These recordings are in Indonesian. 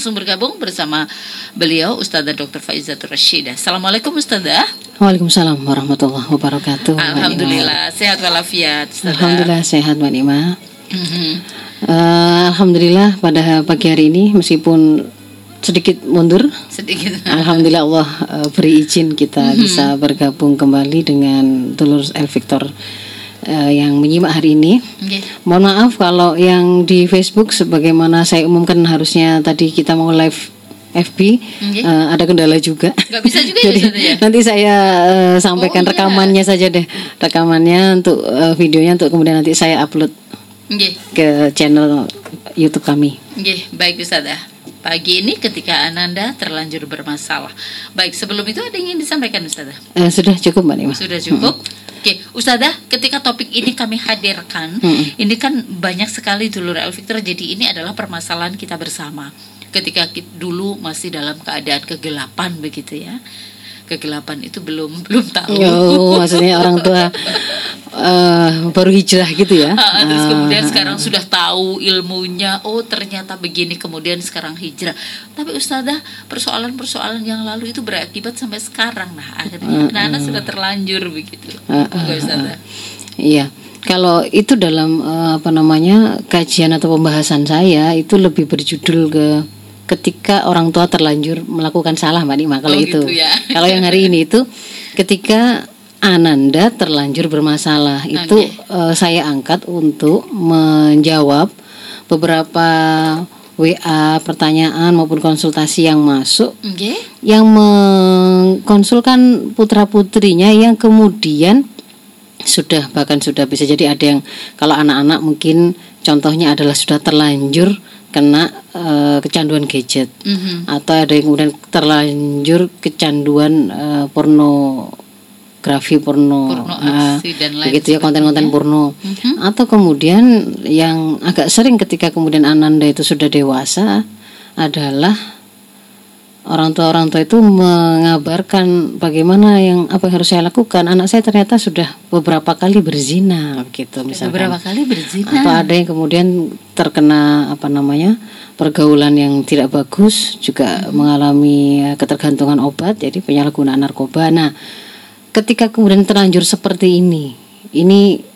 langsung bergabung bersama beliau Ustazah Dr. Faizatul Rashidah. Assalamualaikum Ustazah. Waalaikumsalam warahmatullahi wabarakatuh. Alhamdulillah sehat walafiat. Ustazah. Alhamdulillah sehat Mbak Nima. Mhm. Eh, Alhamdulillah pada pagi hari ini meskipun sedikit mundur, Sedikit. Alhamdulillah Allah eh, beri izin kita bisa bergabung kembali dengan Dulur El Victor eh, yang menyimak hari ini. Nggih. Mohon maaf kalau yang di Facebook sebagaimana saya umumkan harusnya tadi kita mau live FB Nggih. eh, ada kendala juga. Nggak bisa juga ya, Jadi ya? nanti saya eh, sampaikan Oh, iya. rekamannya saja deh, rekamannya untuk eh, videonya untuk kemudian nanti saya upload Nggih. ke channel YouTube kami. Nggih, baik Ustazah. Pagi ini ketika Ananda terlanjur bermasalah. Baik, sebelum itu ada yang ingin disampaikan Ustazah? Eh, sudah cukup Mbak Nima. Sudah cukup? Oke, Ustazah, ketika topik ini kami hadirkan, Mm-mm. ini kan banyak sekali dulur El Victor, jadi ini adalah permasalahan kita bersama. Ketika ki- dulu masih dalam keadaan kegelapan begitu ya. Kegelapan itu belum belum tahu. Oh, maksudnya orang tua eh, baru hijrah gitu ya? Ah, Terus kemudian Ah, sekarang sudah tahu ilmunya, oh ternyata begini, kemudian sekarang hijrah. Tapi Ustazah, persoalan-persoalan yang lalu itu berakibat sampai sekarang. Nah, akhirnya anak-anak sudah terlanjur begitu. Ah, ah, Monggo, Ustazah. Iya, kalau itu dalam eh, apa namanya kajian atau pembahasan saya itu lebih berjudul ke ketika orang tua terlanjur melakukan salah Mbak Nima kalau Oh, itu. gitu ya. Kalau yang hari ini itu ketika Ananda terlanjur bermasalah itu eh, saya angkat untuk menjawab beberapa WA pertanyaan maupun konsultasi yang masuk Nggih. yang mengkonsulkan putra putrinya yang kemudian sudah bahkan sudah bisa jadi ada yang kalau anak-anak mungkin contohnya adalah sudah terlanjur kena eh, kecanduan gadget Mhm. atau ada yang kemudian terlanjur kecanduan eh, pornografi porno, Porno lain begitu ya konten-konten porno Mhm. atau kemudian yang agak sering ketika kemudian Ananda itu sudah dewasa adalah orang tua orang tua itu mengabarkan bagaimana yang apa yang harus saya lakukan. Anak saya ternyata sudah beberapa kali berzina gitu misalkan. Beberapa kali berzina. atau ada yang kemudian terkena apa namanya pergaulan yang tidak bagus juga mengalami eh, ketergantungan obat jadi penyalahgunaan narkoba. Nah ketika kemudian terlanjur seperti ini ini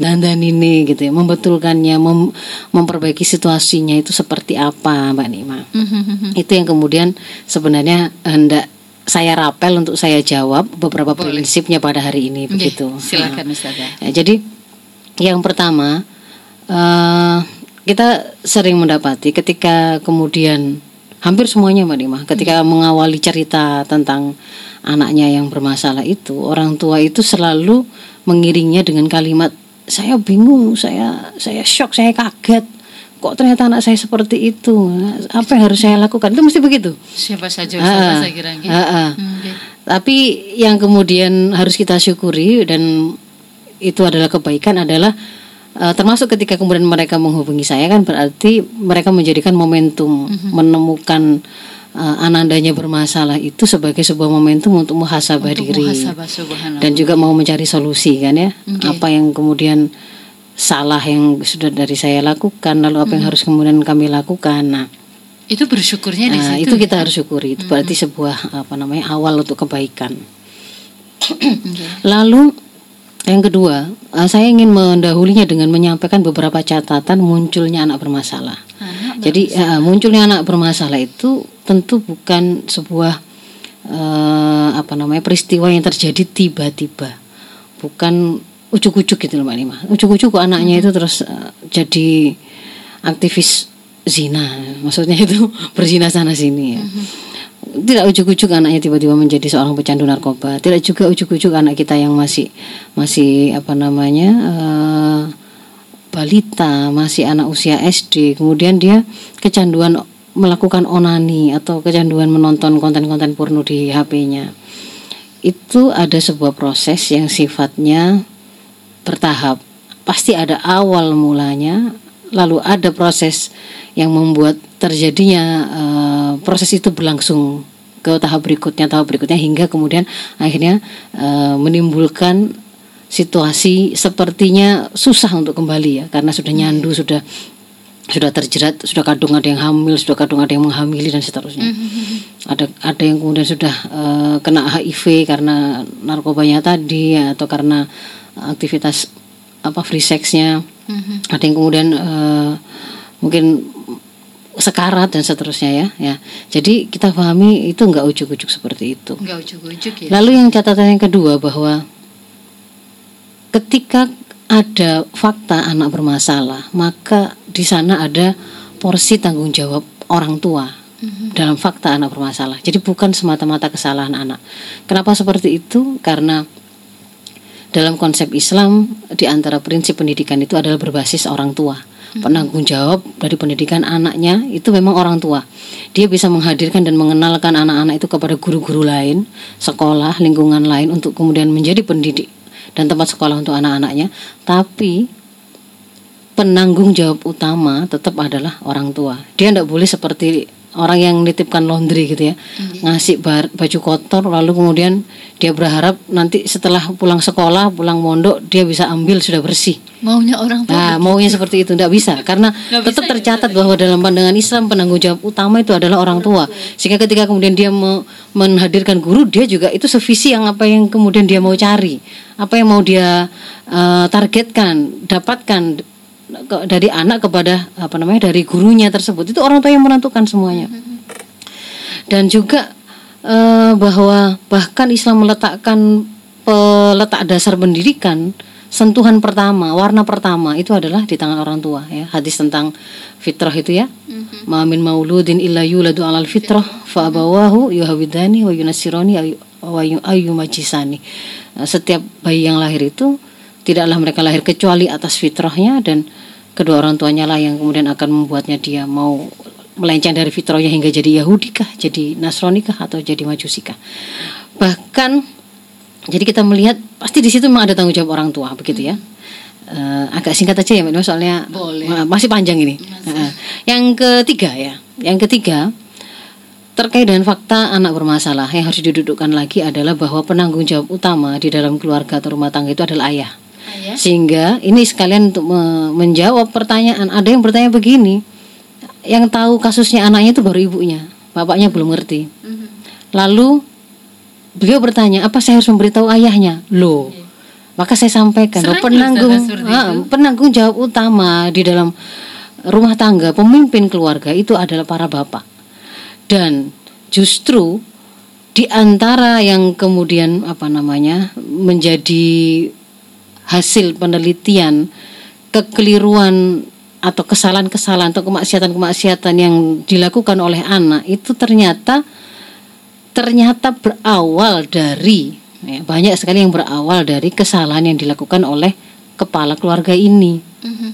dandan ini gitu ya membetulkannya mem- memperbaiki situasinya itu seperti apa mbak Nima Mhm. itu yang kemudian sebenarnya hendak saya rapel untuk saya jawab beberapa prinsipnya pada hari ini Nggih, begitu Silakan Ustazah. Ya, jadi yang pertama eh, kita sering mendapati ketika kemudian hampir semuanya Mbak Dima ketika mengawali cerita tentang anaknya yang bermasalah itu orang tua itu selalu mengiringnya dengan kalimat saya bingung saya saya shock saya kaget kok ternyata anak saya seperti itu apa yang harus saya lakukan itu mesti begitu Siapa saja Ustazah saya kira nggih. ah, ah. Nggih. Tapi yang kemudian harus kita syukuri dan itu adalah kebaikan adalah eh, termasuk ketika kemudian mereka menghubungi saya kan berarti mereka menjadikan momentum Mhm. menemukan eh, anandanya bermasalah itu sebagai sebuah momentum untuk muhasabah Untuk diri muhasabah dan juga mau mencari solusi kan ya Oke. apa yang kemudian salah yang sudah dari saya lakukan lalu apa Mhm. yang harus kemudian kami lakukan nah itu bersyukurnya di situ. itu kita harus syukuri. Itu berarti sebuah apa namanya awal untuk kebaikan. Nggih. Lalu yang kedua, eh, saya ingin mendahulinya dengan menyampaikan beberapa catatan munculnya anak bermasalah. Anak Jadi eh, munculnya anak bermasalah itu tentu bukan sebuah eh, apa namanya peristiwa yang terjadi tiba-tiba, bukan ujuk-ujuk gitu loh Mbak Nima. Ujuk-ujuk kok anaknya itu terus eh, jadi aktivis zina, maksudnya itu berzina sana sini ya. Tidak ujuk-ujuk anaknya tiba-tiba menjadi seorang pecandu narkoba. Tidak juga ujuk-ujuk anak kita yang masih masih apa namanya eh, balita, masih anak usia SD, kemudian dia kecanduan melakukan onani atau kecanduan menonton konten-konten porno di HP-nya. Itu ada sebuah proses yang sifatnya bertahap. Pasti ada awal mulanya, lalu ada proses yang membuat terjadinya eh, proses itu berlangsung ke tahap berikutnya, tahap berikutnya hingga kemudian akhirnya eh, menimbulkan situasi sepertinya susah untuk kembali ya karena sudah nyandu sudah sudah terjerat, sudah kadung ada yang hamil, sudah kadung ada yang menghamili dan seterusnya. Ada ada yang kemudian sudah eh, kena HIV karena narkobanya tadi ya, atau karena aktivitas apa free sexnya. Mhm. Ada yang kemudian eh, mungkin sekarat dan seterusnya ya. Ya. Jadi kita pahami itu enggak ujuk-ujuk seperti itu. Enggak ujuk-ujuk ya. Lalu yang catatan yang kedua bahwa ketika ada fakta anak bermasalah, maka di sana ada porsi tanggung jawab orang tua dalam fakta anak bermasalah. Jadi bukan semata-mata kesalahan anak. Kenapa seperti itu? Karena dalam konsep Islam di antara prinsip pendidikan itu adalah berbasis orang tua. Penanggung jawab dari pendidikan anaknya itu memang orang tua. Dia bisa menghadirkan dan mengenalkan anak-anak itu kepada guru-guru lain, sekolah, lingkungan lain untuk kemudian menjadi pendidik dan tempat sekolah untuk anak-anaknya. Tapi penanggung jawab utama tetap adalah orang tua. Dia tidak boleh seperti orang yang nitipkan laundry gitu ya, ngasih bar- baju kotor lalu kemudian dia berharap nanti setelah pulang sekolah, pulang mondok dia bisa ambil sudah bersih. Maunya orang tua. Nah, maunya seperti itu tidak bisa karena Nggak tetap bisa ya, tercatat bahwa dalam pandangan Islam penanggung jawab utama itu adalah orang tua. Sehingga ketika kemudian dia me- menghadirkan guru, dia juga itu sevisi yang apa yang kemudian dia mau cari, apa yang mau dia eh, targetkan, dapatkan dari anak kepada apa namanya dari gurunya tersebut. Itu orang tua yang menentukan semuanya. Dan juga eh, bahwa bahkan Islam meletakkan peletak dasar pendidikan sentuhan pertama, warna pertama itu adalah di tangan orang tua ya. Hadis tentang fitrah itu ya. Ma min mauludin illa yuladu alal fitrah fa abawahu yuhawidani wa yunasirani ayu- majisani. Eh, Setiap bayi yang lahir itu tidaklah mereka lahir kecuali atas fitrahnya dan kedua orang tuanya lah yang kemudian akan membuatnya dia mau melenceng dari fitrahnya hingga jadi Yahudi kah, jadi Nasrani kah atau jadi Majusi kah. Bahkan jadi kita melihat pasti di situ memang ada tanggung jawab orang tua begitu ya. Eh, agak singkat aja ya Mbak soalnya Boleh. eh, masih panjang ini. Eh, yang ketiga ya, yang ketiga terkait dengan fakta anak bermasalah yang harus didudukkan lagi adalah bahwa penanggung jawab utama di dalam keluarga atau rumah tangga itu adalah ayah. Ayah. Sehingga ini sekalian untuk me- menjawab pertanyaan. Ada yang bertanya begini, yang tahu kasusnya anaknya itu baru ibunya, bapaknya belum ngerti. Mhm. Lalu beliau bertanya, apa saya harus memberitahu ayahnya? Loh, maka saya sampaikan Sering penanggung ah, penanggung jawab utama di dalam rumah tangga, pemimpin keluarga itu adalah para bapak. Dan justru di antara yang kemudian apa namanya menjadi hasil penelitian kekeliruan atau kesalahan-kesalahan atau kemaksiatan-kemaksiatan yang dilakukan oleh anak itu ternyata ternyata berawal dari ya, banyak sekali yang berawal dari kesalahan yang dilakukan oleh kepala keluarga ini. Mhm.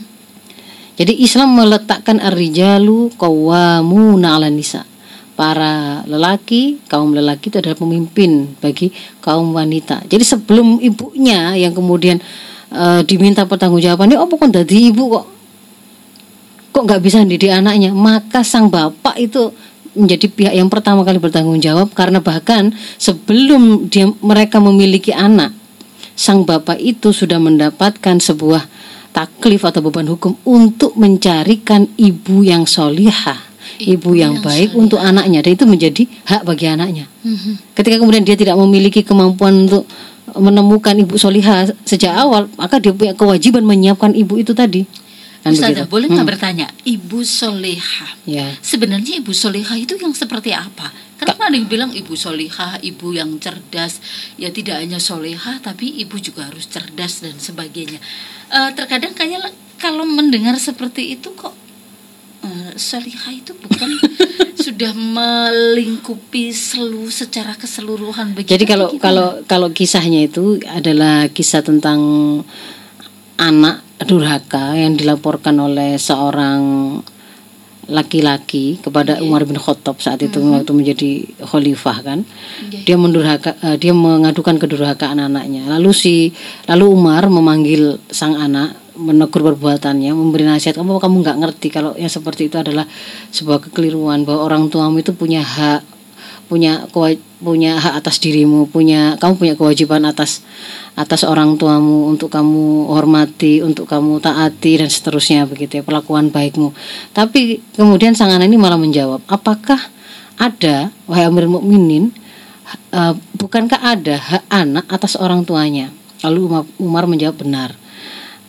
Jadi Islam meletakkan ar-rijalu qawwamuna 'alan nisa. Para lelaki, kaum lelaki itu adalah pemimpin bagi kaum wanita. Jadi sebelum ibunya yang kemudian eh, diminta pertanggungjawabannya, oh bukan dari ibu kok kok nggak bisa didik anaknya maka sang bapak itu menjadi pihak yang pertama kali bertanggung jawab karena bahkan sebelum dia mereka memiliki anak sang bapak itu sudah mendapatkan sebuah taklif atau beban hukum untuk mencarikan ibu yang solihah ibu, yang, baik untuk anaknya dan itu menjadi hak bagi anaknya Mhm. ketika kemudian dia tidak memiliki kemampuan untuk menemukan ibu solihah sejak awal maka dia punya kewajiban menyiapkan ibu itu tadi Kan Ustazah, begitu. boleh nggak Hmm. bertanya, Ibu Soleha, ya sebenarnya Ibu Soleha itu yang seperti apa? Kenapa ada yang bilang Ibu Soleha, Ibu yang cerdas, ya tidak hanya Soleha, tapi Ibu juga harus cerdas dan sebagainya. Eh, terkadang kayak kalau mendengar seperti itu kok Soleha itu bukan sudah melingkupi seluruh secara keseluruhan begitu? Jadi kalau Gimana? kalau kalau kisahnya itu adalah kisah tentang anak durhaka yang dilaporkan oleh seorang laki-laki kepada Umar bin Khattab saat itu waktu menjadi khalifah kan. Nggih. Dia mendurhaka eh, dia mengadukan kedurhakaan anaknya. Lalu si lalu Umar memanggil sang anak menegur perbuatannya, memberi nasihat kamu kamu nggak ngerti kalau yang seperti itu adalah sebuah kekeliruan bahwa orang tuamu itu punya hak punya punya hak atas dirimu, punya kamu punya kewajiban atas atas orang tuamu untuk kamu hormati, untuk kamu taati dan seterusnya begitu ya perlakuan baikmu. Tapi kemudian sang anak ini malah menjawab, apakah ada wahai Amirul Mukminin eh, bukankah ada hak anak atas orang tuanya? Lalu Umar, Umar menjawab benar.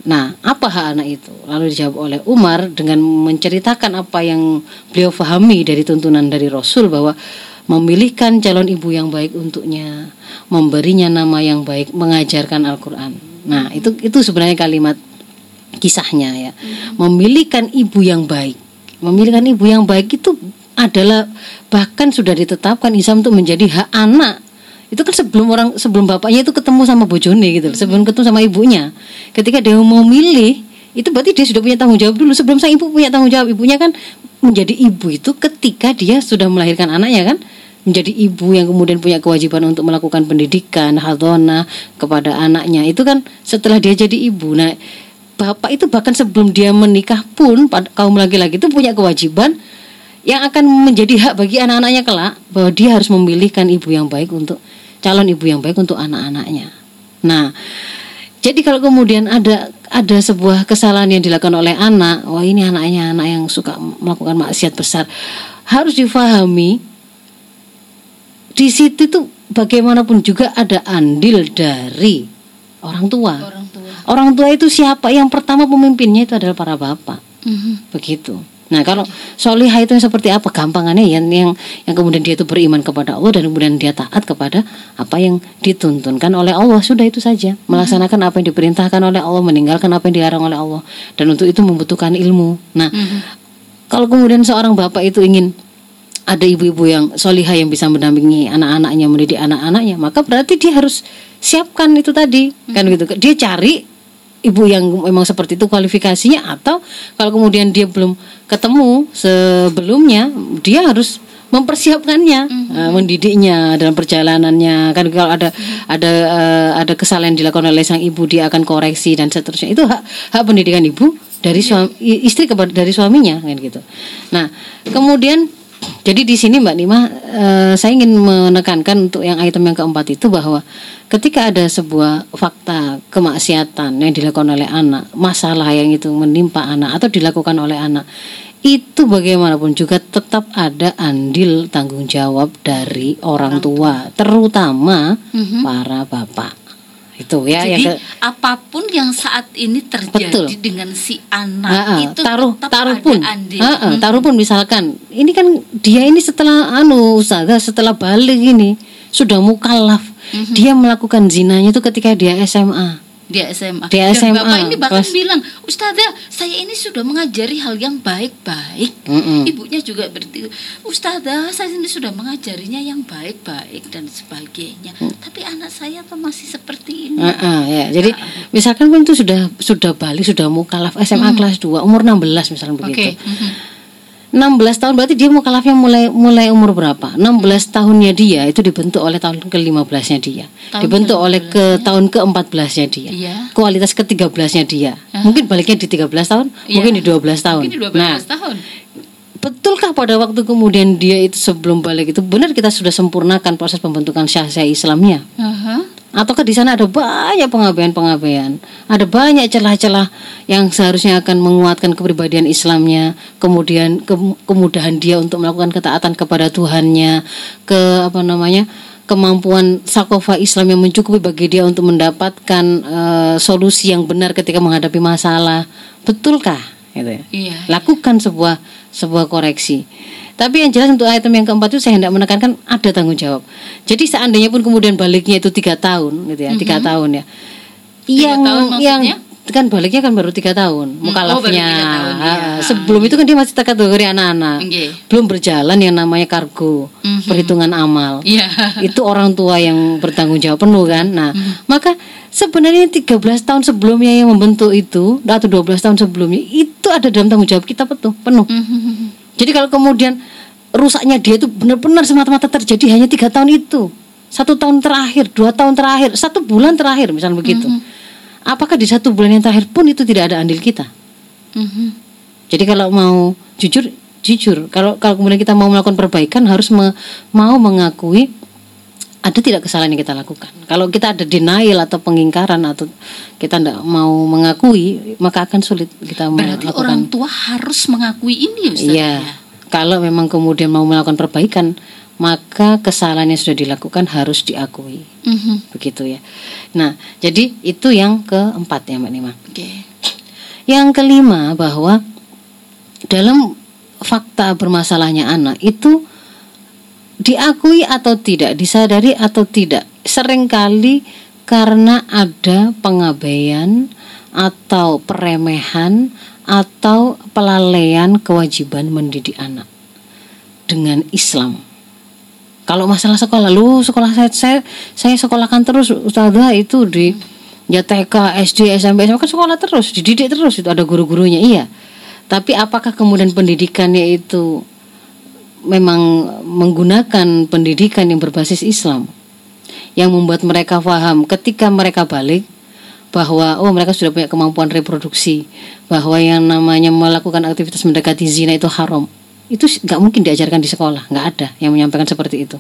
Nah, apa hak anak itu? Lalu dijawab oleh Umar dengan menceritakan apa yang beliau fahami dari tuntunan dari Rasul bahwa memilihkan calon ibu yang baik untuknya, memberinya nama yang baik, mengajarkan Al-Qur'an. Nah, itu itu sebenarnya kalimat kisahnya ya. Memilihkan ibu yang baik. Memilihkan ibu yang baik itu adalah bahkan sudah ditetapkan Islam untuk menjadi hak anak itu kan sebelum orang sebelum bapaknya itu ketemu sama bojone gitu loh, sebelum ketemu sama ibunya. Ketika dia mau milih itu berarti dia sudah punya tanggung jawab dulu. Sebelum sang ibu punya tanggung jawab ibunya kan menjadi ibu itu ketika dia sudah melahirkan anaknya kan. Menjadi ibu yang kemudian punya kewajiban untuk melakukan pendidikan hadona kepada anaknya. Itu kan setelah dia jadi ibu. Nah bapak itu bahkan sebelum dia menikah pun kaum laki-laki itu punya kewajiban yang akan menjadi hak bagi anak-anaknya kelak bahwa dia harus memilihkan ibu yang baik untuk calon ibu yang baik untuk anak-anaknya. Nah, jadi kalau kemudian ada ada sebuah kesalahan yang dilakukan oleh anak, wah ini anaknya anak yang suka melakukan maksiat besar, harus difahami di situ tuh bagaimanapun juga ada andil dari orang tua. Orang tua. Orang tua itu siapa? Yang pertama pemimpinnya itu adalah para bapak. Mhm. Begitu. Nah, kalau solihah itu seperti apa? Gampangannya yang yang yang kemudian dia itu beriman kepada Allah dan kemudian dia taat kepada apa yang dituntunkan oleh Allah. Sudah itu saja. Melaksanakan apa yang diperintahkan oleh Allah, meninggalkan apa yang dilarang oleh Allah. Dan untuk itu membutuhkan ilmu. Nah, kalau kemudian seorang bapak itu ingin ada ibu-ibu yang solihah yang bisa mendampingi anak-anaknya, mendidik anak-anaknya, maka berarti dia harus siapkan itu tadi, kan gitu. Dia cari ibu yang memang seperti itu kualifikasinya atau kalau kemudian dia belum ketemu sebelumnya, dia harus mempersiapkannya, eh, mendidiknya dalam perjalanannya. Kan kalau ada ada eh, ada kesalahan dilakukan oleh sang ibu, dia akan koreksi dan seterusnya. Itu hak hak pendidikan ibu dari suami i- istri kepada dari suaminya kan gitu. Nah, kemudian jadi di sini Mbak Nima, eh, saya ingin menekankan untuk yang item yang keempat itu bahwa ketika ada sebuah fakta kemaksiatan yang dilakukan oleh anak, masalah yang itu menimpa anak atau dilakukan oleh anak, itu bagaimanapun juga tetap ada andil tanggung jawab dari orang, tua, terutama para bapak. Itu ya yang Jadi ke- apa pun yang saat ini terjadi Betul. dengan si anak Ah, ah, itu taruh tetap taruh pun andil. Ah, Mhm. taruh pun misalkan ini kan dia ini setelah anu ustazah setelah balik ini sudah mukallaf Mhm. dia melakukan zinanya itu ketika dia SMA Dia SMA. Dan SMA, Bapak ini bahkan kelas- bilang, Ustazah, saya ini sudah mengajari hal yang baik-baik. Mm-mm. Ibunya juga berarti, Ustazah, saya ini sudah mengajarinya yang baik-baik dan sebagainya. Mm. Tapi anak saya tuh masih seperti ini. Ah, ah, ya jadi misalkan pun itu sudah sudah balik sudah mukallaf SMA kelas 2 umur 16 misalnya begitu mhm. 16 tahun berarti dia mukallafnya mulai mulai umur berapa 16 tahunnya dia itu dibentuk oleh tahun ke-15-nya dia Tahun dibentuk oleh ke tahun ke-14-nya dia Iya. kualitas ke-13-nya dia. Mungkin baliknya di 13 tahun, Iya. mungkin di 12 tahun. Mungkin di 12 Nah, tahun. betulkah pada waktu kemudian dia itu sebelum balik itu benar kita sudah sempurnakan proses pembentukan syah-syah Islamnya? Aha. Ataukah di sana ada banyak pengabaian-pengabaian, ada banyak celah-celah yang seharusnya akan menguatkan kepribadian Islamnya, kemudian ke- kemudahan dia untuk melakukan ketaatan kepada Tuhannya, ke apa namanya kemampuan sakofa Islam yang mencukupi bagi dia untuk mendapatkan eh, solusi yang benar ketika menghadapi masalah, betulkah? Gitu ya Iya. lakukan sebuah sebuah koreksi. Tapi yang jelas untuk item yang keempat itu saya hendak menekankan ada tanggung jawab. Jadi seandainya pun kemudian baliknya itu tiga tahun, gitu ya, tiga tahun ya. Yang Mhm. tahun yang kan baliknya kan baru tiga tahun, Hmm, oh, mukalafnya. tahun, iya. Ah, Sebelum itu kan dia masih kategori anak-anak, Nggih. belum berjalan yang namanya kargo, Mhm. perhitungan amal Iya. itu orang tua yang bertanggung jawab penuh kan. Nah, maka sebenarnya 13 tahun sebelumnya yang membentuk itu atau 12 tahun sebelumnya itu ada dalam tanggung jawab kita penuh, penuh. Mhm. Jadi kalau kemudian rusaknya dia itu benar-benar semata-mata terjadi hanya tiga tahun itu, satu tahun terakhir, dua tahun terakhir, satu bulan terakhir misalnya begitu. Apakah di satu bulan yang terakhir pun itu tidak ada andil kita? Mhm. Jadi kalau mau jujur jujur kalau kalau kemudian kita mau melakukan perbaikan harus me, mau mengakui ada tidak kesalahan yang kita lakukan. Kalau kita ada denial atau pengingkaran atau kita tidak mau mengakui, maka akan sulit kita Berarti melakukan. orang tua harus mengakui ini Ustaz. Iya. ya? Kalau memang kemudian mau melakukan perbaikan, maka kesalahan yang sudah dilakukan harus diakui. Mhm. Begitu ya. Nah, jadi itu yang keempat ya Mbak Nima. Oke. Yang kelima bahwa dalam fakta bermasalahnya anak itu diakui atau tidak, disadari atau tidak, sering kali karena ada pengabaian atau peremehan atau pelalaian kewajiban mendidik anak dengan Islam. Kalau masalah sekolah, lu sekolah saya saya, saya sekolahkan terus ustazah itu di ya TK, SD, SMP, SMA kan sekolah terus, dididik terus itu ada guru-gurunya, iya. Tapi apakah kemudian pendidikannya itu memang menggunakan pendidikan yang berbasis Islam. Yang membuat mereka paham ketika mereka balik bahwa oh mereka sudah punya kemampuan reproduksi bahwa yang namanya melakukan aktivitas mendekati zina itu haram. Itu nggak mungkin diajarkan di sekolah nggak ada yang menyampaikan seperti itu.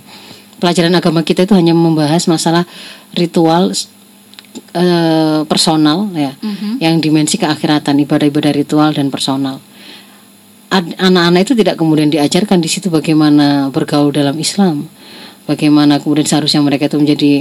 Pelajaran agama kita itu hanya membahas masalah ritual eh, personal ya Mhm. yang dimensi keakhiratan ibadah-ibadah ritual dan personal anak-anak itu tidak kemudian diajarkan di situ bagaimana bergaul dalam Islam. Bagaimana kemudian seharusnya mereka itu menjadi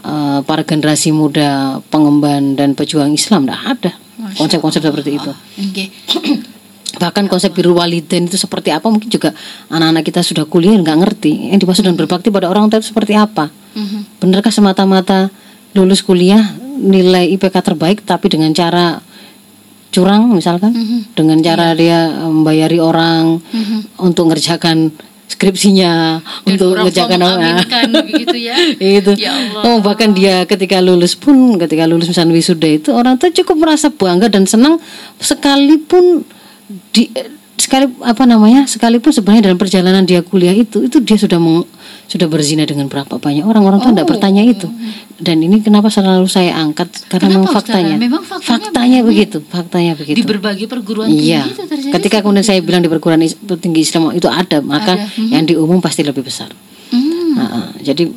eh, para generasi muda pengemban dan pejuang Islam. Tidak ada konsep-konsep seperti itu. Oke. bahkan konsep biru waliden itu seperti apa? Mungkin juga anak-anak kita sudah kuliah nggak ngerti. Yang dimaksud dan berbakti pada orang tua itu seperti apa? Mhm. benarkah semata-mata lulus kuliah nilai IPK terbaik tapi dengan cara curang misalkan Mhm. dengan cara dia eh, membayari orang Mhm. untuk ngerjakan skripsinya Dan untuk orang ngerjakan mengaminkan begitu ya. itu Ya Allah. oh bahkan dia ketika lulus pun ketika lulus misalnya wisuda itu orang tua cukup merasa bangga dan senang sekalipun di sekali apa namanya sekalipun sebenarnya dalam perjalanan dia kuliah itu itu dia sudah meng- sudah berzina dengan berapa banyak orang orang tua tidak Oh. bertanya itu dan ini kenapa selalu saya angkat karena Kenapa, memang faktanya Memang faktanya faktanya begitu faktanya begitu Di berbagai perguruan Iya, tinggi itu terjadi. ketika kemudian saya bilang di perguruan tinggi Islam itu ada, maka Ada, mhm. yang di umum pasti lebih besar. Hmm. Nah, jadi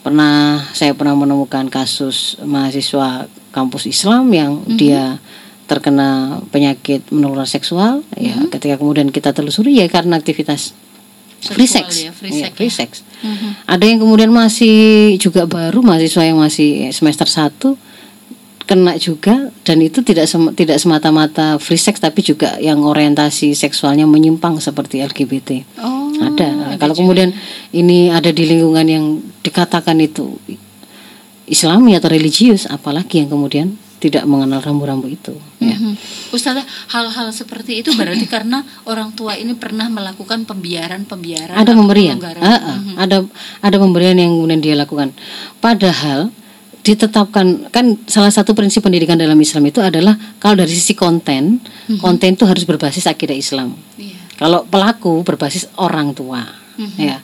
pernah saya pernah menemukan kasus mahasiswa kampus Islam yang Mhm. dia terkena penyakit menular seksual, ya Mhm. ketika kemudian kita telusuri ya karena aktivitas free sex, ya, free Iya, sex free ya. sex. Mhm. Ada yang kemudian masih juga baru mahasiswa yang masih semester 1 kena juga dan itu tidak sem- tidak semata-mata free sex tapi juga yang orientasi seksualnya menyimpang seperti LGBT. Oh, ada. ada Kalau juga. kemudian ini ada di lingkungan yang dikatakan itu Islami atau religius, apalagi yang kemudian tidak mengenal rambu-rambu itu. Ya. Mhm. Ustazah, hal-hal seperti itu berarti karena orang tua ini pernah melakukan pembiaran-pembiaran Ada pemberian. Ah, ah. Mhm. ada ada pemberian yang kemudian dia lakukan. Padahal ditetapkan kan salah satu prinsip pendidikan dalam Islam itu adalah kalau dari sisi konten, konten itu harus berbasis akidah Islam. Iya. Kalau pelaku berbasis orang tua, Mhm. ya.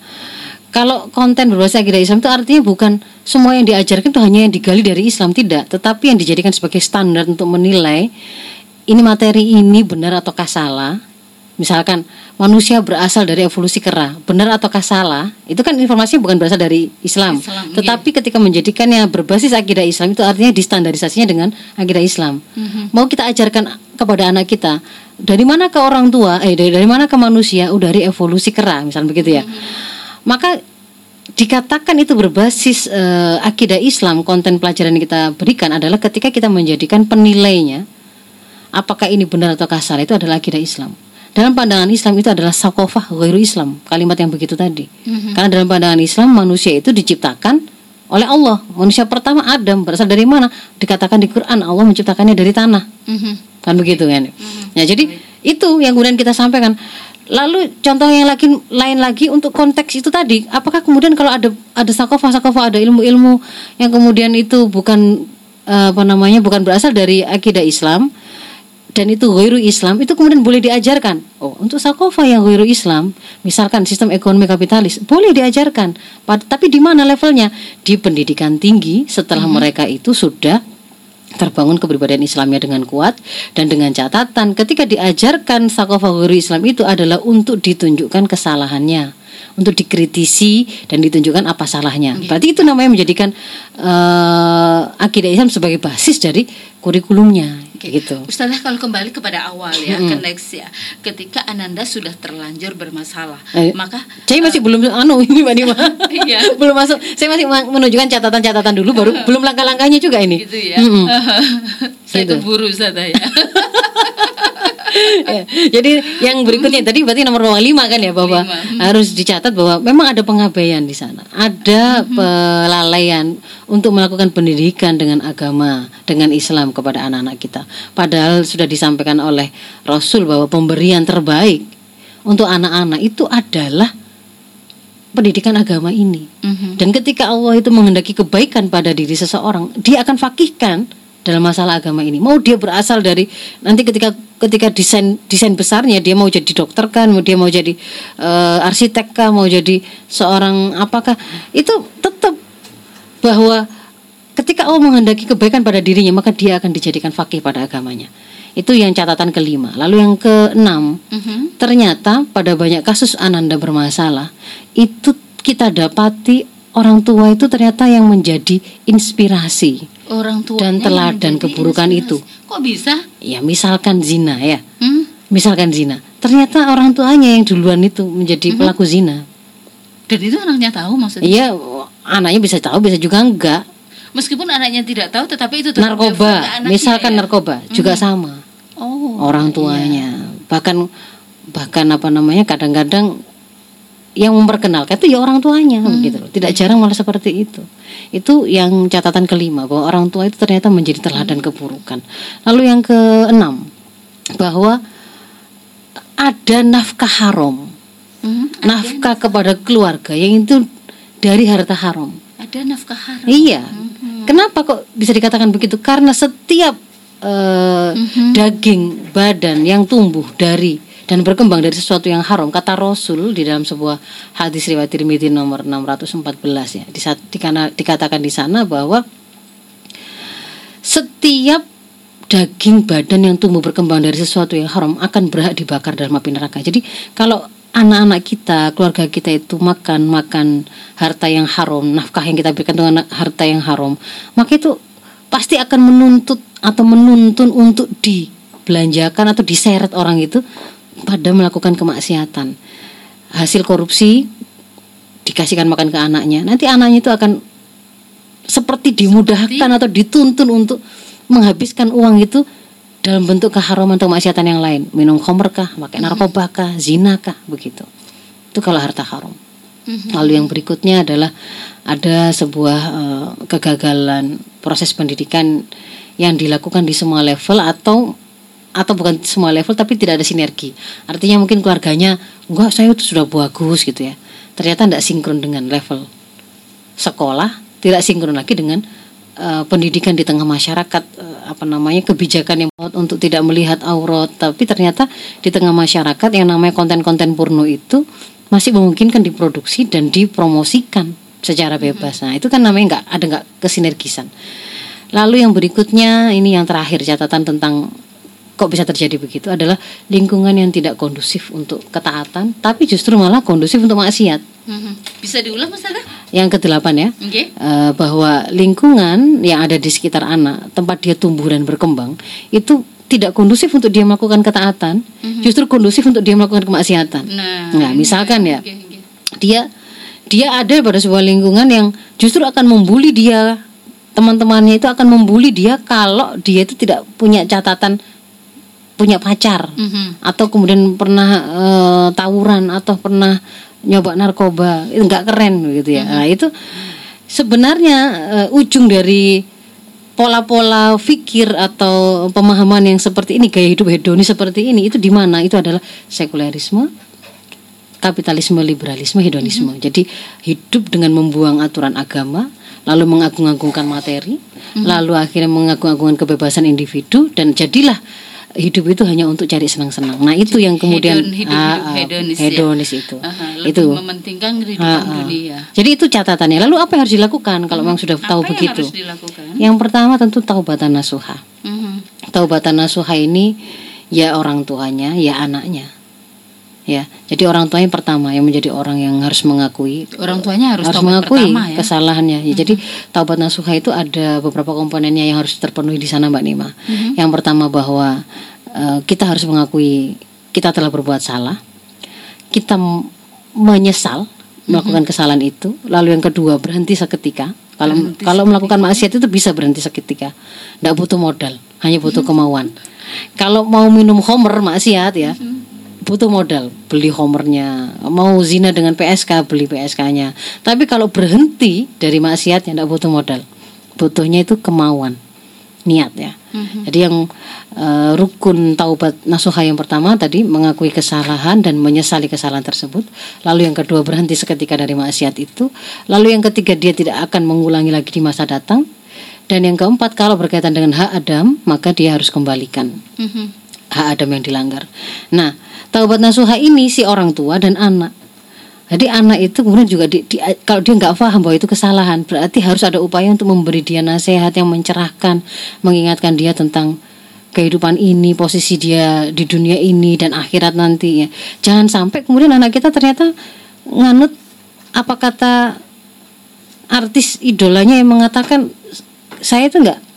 Kalau konten berbasis akidah Islam itu artinya bukan semua yang diajarkan itu hanya yang digali dari Islam tidak, tetapi yang dijadikan sebagai standar untuk menilai ini materi ini benar ataukah salah. Misalkan manusia berasal dari evolusi kera, benar ataukah salah? Itu kan informasinya bukan berasal dari Islam. Islam, iya. Tetapi ketika menjadikannya berbasis akidah Islam itu artinya distandarisasinya dengan akidah Islam. Mhm. Mau kita ajarkan kepada anak kita dari mana ke orang tua, eh dari, dari mana ke manusia, oh dari evolusi kera, misalnya begitu ya. Maka dikatakan itu berbasis eh, akidah Islam, konten pelajaran yang kita berikan adalah ketika kita menjadikan penilainya apakah ini benar atau kasar itu adalah akidah Islam. Dalam pandangan Islam itu adalah sakofah ghairu Islam, kalimat yang begitu tadi. Mhm. Karena dalam pandangan Islam manusia itu diciptakan oleh Allah. Manusia pertama Adam berasal dari mana? Dikatakan di Quran Allah menciptakannya dari tanah. Mhm. Kan begitu kan? Ya jadi itu yang kemudian kita sampaikan. Lalu contoh yang lagi lain lagi untuk konteks itu tadi, apakah kemudian kalau ada ada sakofah sakofah ada ilmu-ilmu yang kemudian itu bukan eh, apa namanya bukan berasal dari akidah Islam dan itu ghairu Islam itu kemudian boleh diajarkan. Oh, untuk sakofah yang ghairu Islam, misalkan sistem ekonomi kapitalis, boleh diajarkan. Tapi di mana levelnya? Di pendidikan tinggi setelah mereka itu sudah terbangun kepribadian Islamnya dengan kuat dan dengan catatan ketika diajarkan sakofa guru Islam itu adalah untuk ditunjukkan kesalahannya untuk dikritisi dan ditunjukkan apa salahnya. Berarti itu namanya menjadikan uh, akidah Islam sebagai basis dari kurikulumnya gitu. Ustazah kalau kembali kepada awal ya, mm -hmm. ke next ya. Ketika Ananda sudah terlanjur bermasalah, eh, maka saya masih uh, belum anu ini Mbak Nima. iya. belum masuk. Saya masih menunjukkan catatan-catatan dulu baru belum langkah-langkahnya juga ini. Gitu ya. Mm saya gitu. keburu Ustazah ya. Ya, jadi yang berikutnya tadi berarti nomor lima kan ya bahwa lima. Harus dicatat bahwa memang ada pengabaian di sana, ada hmm. pelalaian untuk melakukan pendidikan dengan agama, dengan Islam kepada anak-anak kita. Padahal sudah disampaikan oleh Rasul bahwa pemberian terbaik untuk anak-anak itu adalah pendidikan agama ini. Mm-hmm. Dan ketika Allah itu menghendaki kebaikan pada diri seseorang, dia akan fakihkan dalam masalah agama ini. Mau dia berasal dari nanti ketika ketika desain desain besarnya dia mau jadi dokter kan, mau dia mau jadi uh, arsitek kah, mau jadi seorang apakah itu tetap bahwa ketika Allah menghendaki kebaikan pada dirinya maka dia akan dijadikan fakih pada agamanya. Itu yang catatan kelima. Lalu yang keenam, mm-hmm. ternyata pada banyak kasus ananda bermasalah itu kita dapati orang tua itu ternyata yang menjadi inspirasi orang tua dan teladan keburukan inspirasi. itu. Kok bisa? Ya misalkan zina ya, hmm? misalkan zina. Ternyata orang tuanya yang duluan itu menjadi hmm. pelaku zina. Dan itu anaknya tahu maksudnya? Iya, anaknya bisa tahu, bisa juga enggak. Meskipun anaknya tidak tahu, tetapi itu narkoba. Misalkan ya? narkoba hmm. juga sama. Oh, orang iya. tuanya, iya. bahkan bahkan apa namanya kadang-kadang yang memperkenalkan itu ya orang tuanya hmm. gitu loh. Tidak jarang malah seperti itu. Itu yang catatan kelima bahwa orang tua itu ternyata menjadi teladan hmm. keburukan. Lalu yang keenam bahwa ada nafkah haram. Hmm, nafkah kepada keluarga yang itu dari harta haram. Ada nafkah haram. Iya. Hmm. Kenapa kok bisa dikatakan begitu? Karena setiap uh, hmm. daging badan yang tumbuh dari dan berkembang dari sesuatu yang haram kata Rasul di dalam sebuah hadis riwayat Tirmidzi nomor 614 ya dikatakan di sana bahwa setiap daging badan yang tumbuh berkembang dari sesuatu yang haram akan berhak dibakar dalam api neraka. Jadi kalau anak-anak kita, keluarga kita itu makan makan harta yang haram, nafkah yang kita berikan dengan harta yang haram, maka itu pasti akan menuntut atau menuntun untuk dibelanjakan atau diseret orang itu pada melakukan kemaksiatan. Hasil korupsi dikasihkan makan ke anaknya. Nanti anaknya itu akan seperti dimudahkan atau dituntun untuk menghabiskan uang itu dalam bentuk keharuman atau kemaksiatan yang lain. Minum khamr kah, pakai mm-hmm. narkoba kah, zina kah, begitu. Itu kalau harta haram. Mm-hmm. Lalu yang berikutnya adalah ada sebuah uh, kegagalan proses pendidikan yang dilakukan di semua level atau atau bukan semua level tapi tidak ada sinergi. Artinya mungkin keluarganya enggak saya itu sudah bagus gitu ya. Ternyata tidak sinkron dengan level sekolah, tidak sinkron lagi dengan uh, pendidikan di tengah masyarakat uh, apa namanya kebijakan yang untuk tidak melihat aurat, tapi ternyata di tengah masyarakat yang namanya konten-konten porno itu masih memungkinkan diproduksi dan dipromosikan secara bebas. Nah, itu kan namanya nggak ada nggak kesinergisan. Lalu yang berikutnya ini yang terakhir catatan tentang kok bisa terjadi begitu adalah lingkungan yang tidak kondusif untuk ketaatan, tapi justru malah kondusif untuk maksiat. Mm-hmm. Bisa diulang Mas Ada? Yang kedelapan ya, okay. uh, eh, bahwa lingkungan yang ada di sekitar anak, tempat dia tumbuh dan berkembang, itu tidak kondusif untuk dia melakukan ketaatan, mm-hmm. justru kondusif untuk dia melakukan kemaksiatan. Nah, nah misalkan ya, okay, okay. dia dia ada pada sebuah lingkungan yang justru akan membuli dia teman-temannya itu akan membuli dia kalau dia itu tidak punya catatan punya pacar mm-hmm. atau kemudian pernah uh, tawuran atau pernah nyoba narkoba itu nggak keren gitu ya mm-hmm. nah itu sebenarnya uh, ujung dari pola-pola fikir atau pemahaman yang seperti ini gaya hidup hedoni seperti ini itu di mana itu adalah sekulerisme kapitalisme liberalisme hedonisme mm-hmm. jadi hidup dengan membuang aturan agama lalu mengagung-agungkan materi mm-hmm. lalu akhirnya mengagung-agungkan kebebasan individu dan jadilah hidup itu hanya untuk cari senang-senang. Nah itu yang kemudian Hedon, hidup, ah, hidup ah, hedonis, ya. hedonis itu, Aha, lebih itu. mementingkan kehidupan Ah, ah. dunia. Jadi itu catatannya. Lalu apa yang harus dilakukan kalau memang sudah Apa tahu yang begitu? harus dilakukan? Yang pertama tentu taubatan nasuha. Mhm. Taubatan nasuha ini ya orang tuanya, ya anaknya. Ya, jadi orang tuanya pertama yang menjadi orang yang harus mengakui Orang tuanya harus, harus mengakui pertama ya. kesalahannya. Ya, Jadi taubat nasuha itu ada beberapa komponennya yang harus terpenuhi di sana Mbak Nima. Mhm. Yang pertama bahwa eh, kita harus mengakui kita telah berbuat salah. Kita menyesal melakukan kesalahan itu. Lalu yang kedua berhenti seketika. Kalau Berhenti kalau melakukan maksiat itu bisa berhenti seketika. Tidak butuh modal, hanya butuh kemauan. Kalau mau minum homer maksiat ya, butuh modal beli homernya. Mau zina dengan PSK beli PSK-nya tapi kalau berhenti dari maksiatnya tidak butuh modal. Butuhnya itu kemauan niat ya. Mhm. jadi yang eh, rukun taubat nasuha yang pertama tadi mengakui kesalahan dan menyesali kesalahan tersebut. Lalu yang kedua berhenti seketika dari maksiat itu. Lalu yang ketiga dia tidak akan mengulangi lagi di masa datang. Dan yang keempat kalau berkaitan dengan hak Adam maka dia harus kembalikan. Mhm. Hak Adam yang dilanggar. Nah, taubat nasuha ini si orang tua dan anak. Jadi anak itu kemudian juga di, di- kalau dia nggak paham bahwa itu kesalahan, berarti harus ada upaya untuk memberi dia nasihat yang mencerahkan, mengingatkan dia tentang kehidupan ini, posisi dia di dunia ini dan akhirat nanti ya. Jangan sampai kemudian anak kita ternyata nganut apa kata artis idolanya yang mengatakan saya itu nggak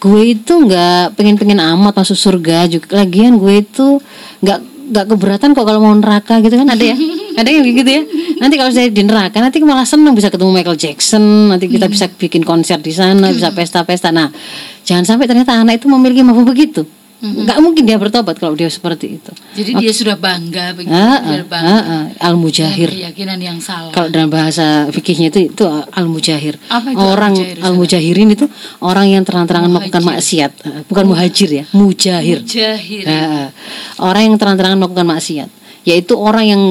gue itu nggak pengen-pengen amat masuk surga juga. Lagian gue itu nggak nggak keberatan kok kalau mau neraka gitu kan. Ada ya? Ada yang gitu ya? Nanti kalau saya di neraka nanti malah seneng bisa ketemu Michael Jackson nanti kita bisa bikin konser di sana bisa pesta-pesta. Nah jangan sampai ternyata anak itu memiliki mampu begitu nggak mungkin dia bertobat kalau dia seperti itu. Jadi dia sudah bangga begitu, Ah, ah, bangga ah, al mujahir keyakinan yang salah. kalau dalam bahasa fikihnya itu itu al mujahir Apa itu orang al mujahirin itu orang yang terang-terangan melakukan maksiat. Eh, bukan muhajir ya mujahir. Jahir. Eh, orang yang terang-terangan melakukan maksiat. Yaitu orang yang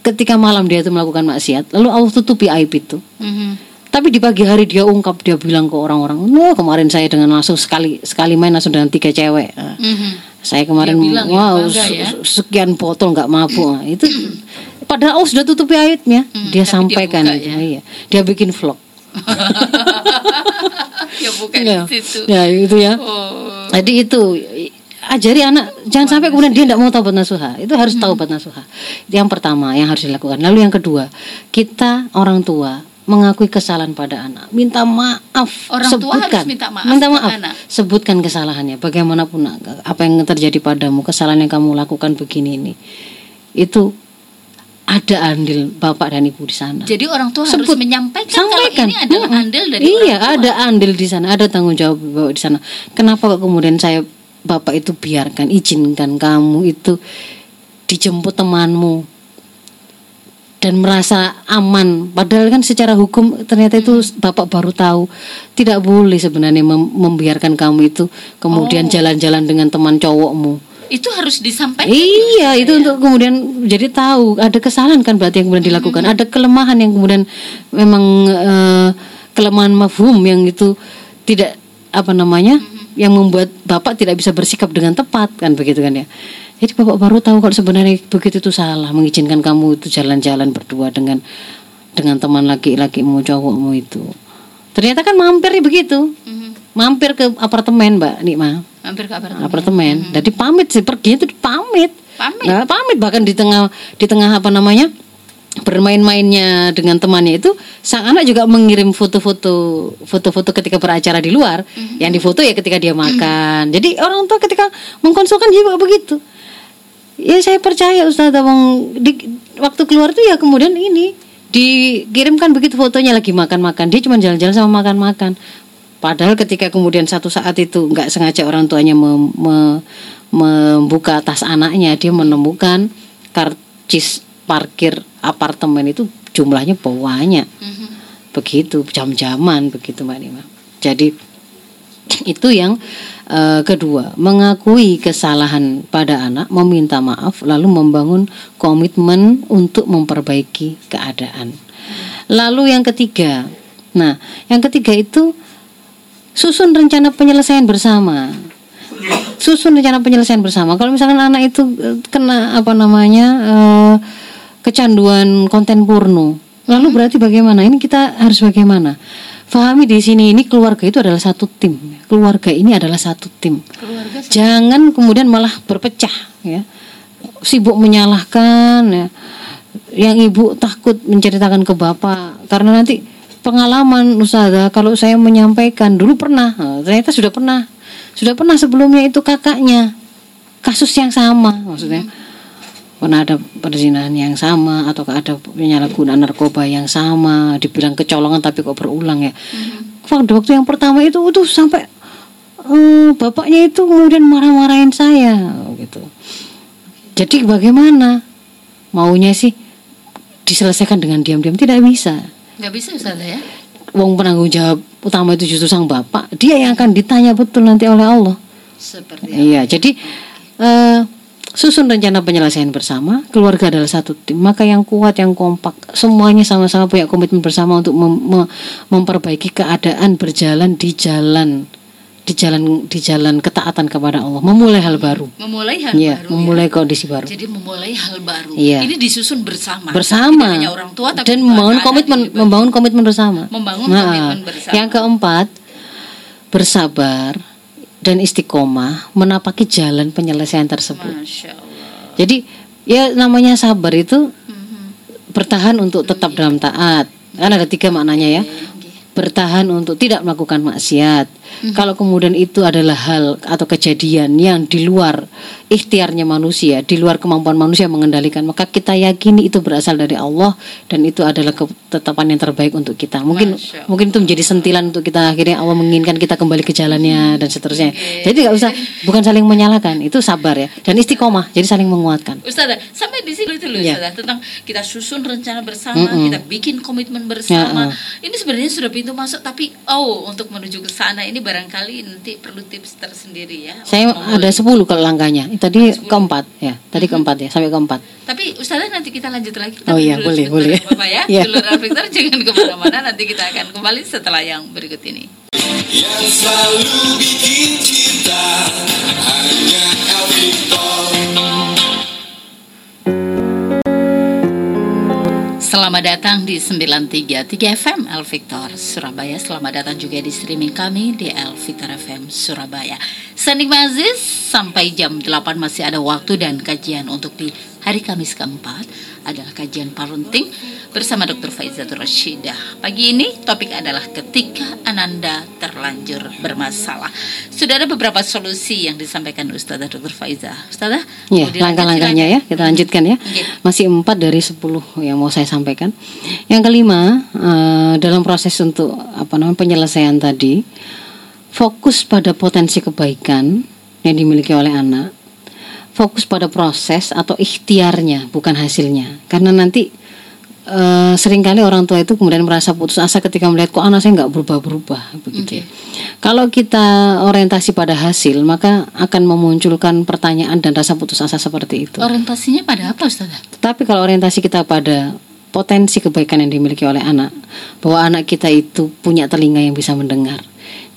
ketika malam dia itu melakukan maksiat lalu Allah tutupi aib itu. Mhm. Tapi di pagi hari dia ungkap dia bilang ke orang-orang wah kemarin saya dengan langsung sekali sekali main langsung dengan tiga cewek Mhm. saya kemarin Dia bilang ya, wow se- ya. sekian botol nggak mabuk Nah, itu padahal Allah sudah tutupi aibnya Hmm, dia tapi dia sampaikan buka itu ya. iya dia bikin vlog ya bukan ya, di situ. ya itu ya Oh. jadi itu ajari anak jangan sampai kemudian dia tidak mau taubat nasuha itu harus Hmm. taubat nasuha itu yang pertama yang harus dilakukan lalu yang kedua kita orang tua mengakui kesalahan pada anak. Minta maaf. Orang tua harus sebutkan. minta maaf minta maaf. anak. sebutkan kesalahannya. Bagaimanapun apa yang terjadi padamu kesalahan yang kamu lakukan begini ini. Itu ada andil bapak dan ibu di sana. Jadi orang tua harus Sebut. menyampaikan, sampaikan. kalau ini adalah andil dari iya orang tua. ada andil di sana. Ada tanggung jawab bapak di sana. Kenapa kok kemudian saya bapak itu biarkan izinkan kamu itu dijemput temanmu dan merasa aman. Padahal kan secara hukum ternyata itu bapak baru tahu. Tidak boleh sebenarnya mem- membiarkan kamu itu kemudian Oh. jalan-jalan dengan teman cowokmu. Itu harus disampaikan. Iya, itu untuk kemudian jadi tahu. Ada kesalahan kan berarti yang kemudian dilakukan, ada kelemahan yang kemudian memang eh, kelemahan mafhum yang itu tidak apa namanya, yang membuat bapak tidak bisa bersikap dengan tepat kan begitu kan ya. Jadi bapak baru tahu kalau sebenarnya begitu itu salah mengizinkan kamu itu jalan-jalan berdua dengan dengan teman laki-lakimu cowokmu itu. Ternyata kan mampir begitu, Mhm. mampir ke apartemen mbak Nikma Hampir ke apartemen. apartemen. Jadi pamit sih pergi itu pamit. Pamit. Nah, pamit bahkan di tengah di tengah apa namanya bermain-mainnya dengan temannya itu sang anak juga mengirim foto-foto foto-foto ketika beracara di luar yang difoto ya ketika dia makan jadi orang tua ketika mengkonsulkan juga begitu ya saya percaya Ustaz Abang di waktu keluar tuh ya kemudian ini dikirimkan begitu fotonya lagi makan-makan. Dia cuma jalan-jalan sama makan-makan. Padahal ketika kemudian satu saat itu nggak sengaja orang tuanya mem- me- membuka tas anaknya dia menemukan karcis parkir apartemen itu jumlahnya banyak. Mhm. begitu jam-jaman begitu mbak Nima. Jadi itu yang eh, kedua mengakui kesalahan pada anak meminta maaf lalu membangun komitmen untuk memperbaiki keadaan lalu yang ketiga nah yang ketiga itu susun rencana penyelesaian bersama susun rencana penyelesaian bersama. Kalau misalkan anak itu eh, kena apa namanya eh, kecanduan konten porno, lalu berarti bagaimana? Ini kita harus bagaimana? Fahami di sini ini keluarga itu adalah satu tim. Keluarga ini adalah satu tim. Keluarga sama- Jangan kemudian malah berpecah ya. Sibuk menyalahkan ya. Yang ibu takut menceritakan ke bapak karena nanti pengalaman Ustazah kalau saya menyampaikan dulu pernah nah, ternyata sudah pernah sudah pernah sebelumnya itu kakaknya kasus yang sama maksudnya pernah ada perzinahan yang sama atau ada penyalahgunaan narkoba yang sama dibilang kecolongan tapi kok berulang ya waktu waktu yang pertama itu itu sampai eh, bapaknya itu kemudian marah-marahin saya gitu. Jadi bagaimana? Maunya sih diselesaikan dengan diam-diam tidak bisa. Nggak bisa Ustazah ya? Wong penanggung jawab utama itu justru sang bapak. Dia yang akan ditanya betul nanti oleh Allah. Seperti Iya, jadi eh, susun rencana penyelesaian bersama. Keluarga adalah satu tim, maka yang kuat, yang kompak, semuanya sama-sama punya komitmen bersama untuk mem- me- memperbaiki keadaan berjalan di jalan di jalan di jalan ketaatan kepada Allah, memulai hal baru. memulai hal Iya, baru memulai ya. kondisi baru. jadi memulai hal baru Iya. ini disusun bersama Bersama tidak hanya orang tua tapi dan membangun komitmen, membangun komitmen bersama. Membangun Nah, komitmen bersama. Yang keempat, bersabar dan istiqomah menapaki jalan penyelesaian tersebut. Jadi ya namanya sabar itu Mhm. bertahan untuk tetap dalam taat. Kan ada tiga maknanya ya. Bertahan untuk tidak melakukan maksiat. Mhm. Kalau kemudian itu adalah hal atau kejadian yang di luar ikhtiarnya manusia, di luar kemampuan manusia mengendalikan, maka kita yakini itu berasal dari Allah dan itu adalah ketetapan yang terbaik untuk kita. Mungkin mungkin itu menjadi sentilan untuk kita akhirnya Allah menginginkan kita kembali ke jalannya dan seterusnya. Jadi nggak usah bukan saling menyalahkan, itu sabar ya dan istiqomah. Jadi saling menguatkan. Ustazah, sampai di sini dulu Iya. Ustazah tentang kita susun rencana bersama, kita bikin komitmen bersama. Ini sebenarnya sudah pintu masuk tapi oh untuk menuju ke sana ini barangkali nanti perlu tips tersendiri ya. Saya ada 10 kalau langkahnya. Tadi keempat ya. Tadi keempat ya, sampai keempat. Tapi Ustazah nanti kita lanjut lagi. Kita Oh iya, boleh, boleh. Bapak ya. Iya. Dulur jangan ke mana-mana. Nanti kita akan kembali setelah yang berikut ini. Yang selalu bikin kita hanya Selamat datang di 933 FM El Victor Surabaya. Selamat datang juga di streaming kami di El Victor FM Surabaya. Saya Nikma Aziz, sampai jam 8 masih ada waktu dan kajian untuk di hari Kamis keempat adalah kajian parenting bersama Dr. Faizatul Rashidah. Pagi ini topik adalah ketika Ananda terlanjur bermasalah. Sudah ada beberapa solusi yang disampaikan Ustazah Dr. Faiza. Ustazah? Ya, langkah-langkahnya ya, kita lanjutkan ya. Oke. Masih empat dari 10 yang mau saya sampaikan. Yang kelima, eh, dalam proses untuk apa namanya penyelesaian tadi, fokus pada potensi kebaikan yang dimiliki oleh anak. Fokus pada proses atau ikhtiarnya, bukan hasilnya. Karena nanti eh, sering kali orang tua itu kemudian merasa putus asa ketika melihat kok anak saya nggak berubah-berubah begitu. ya. Kalau kita orientasi pada hasil, maka akan memunculkan pertanyaan dan rasa putus asa seperti itu. Orientasinya pada apa Ustazah? Tapi kalau orientasi kita pada potensi kebaikan yang dimiliki oleh anak, bahwa anak kita itu punya telinga yang bisa mendengar,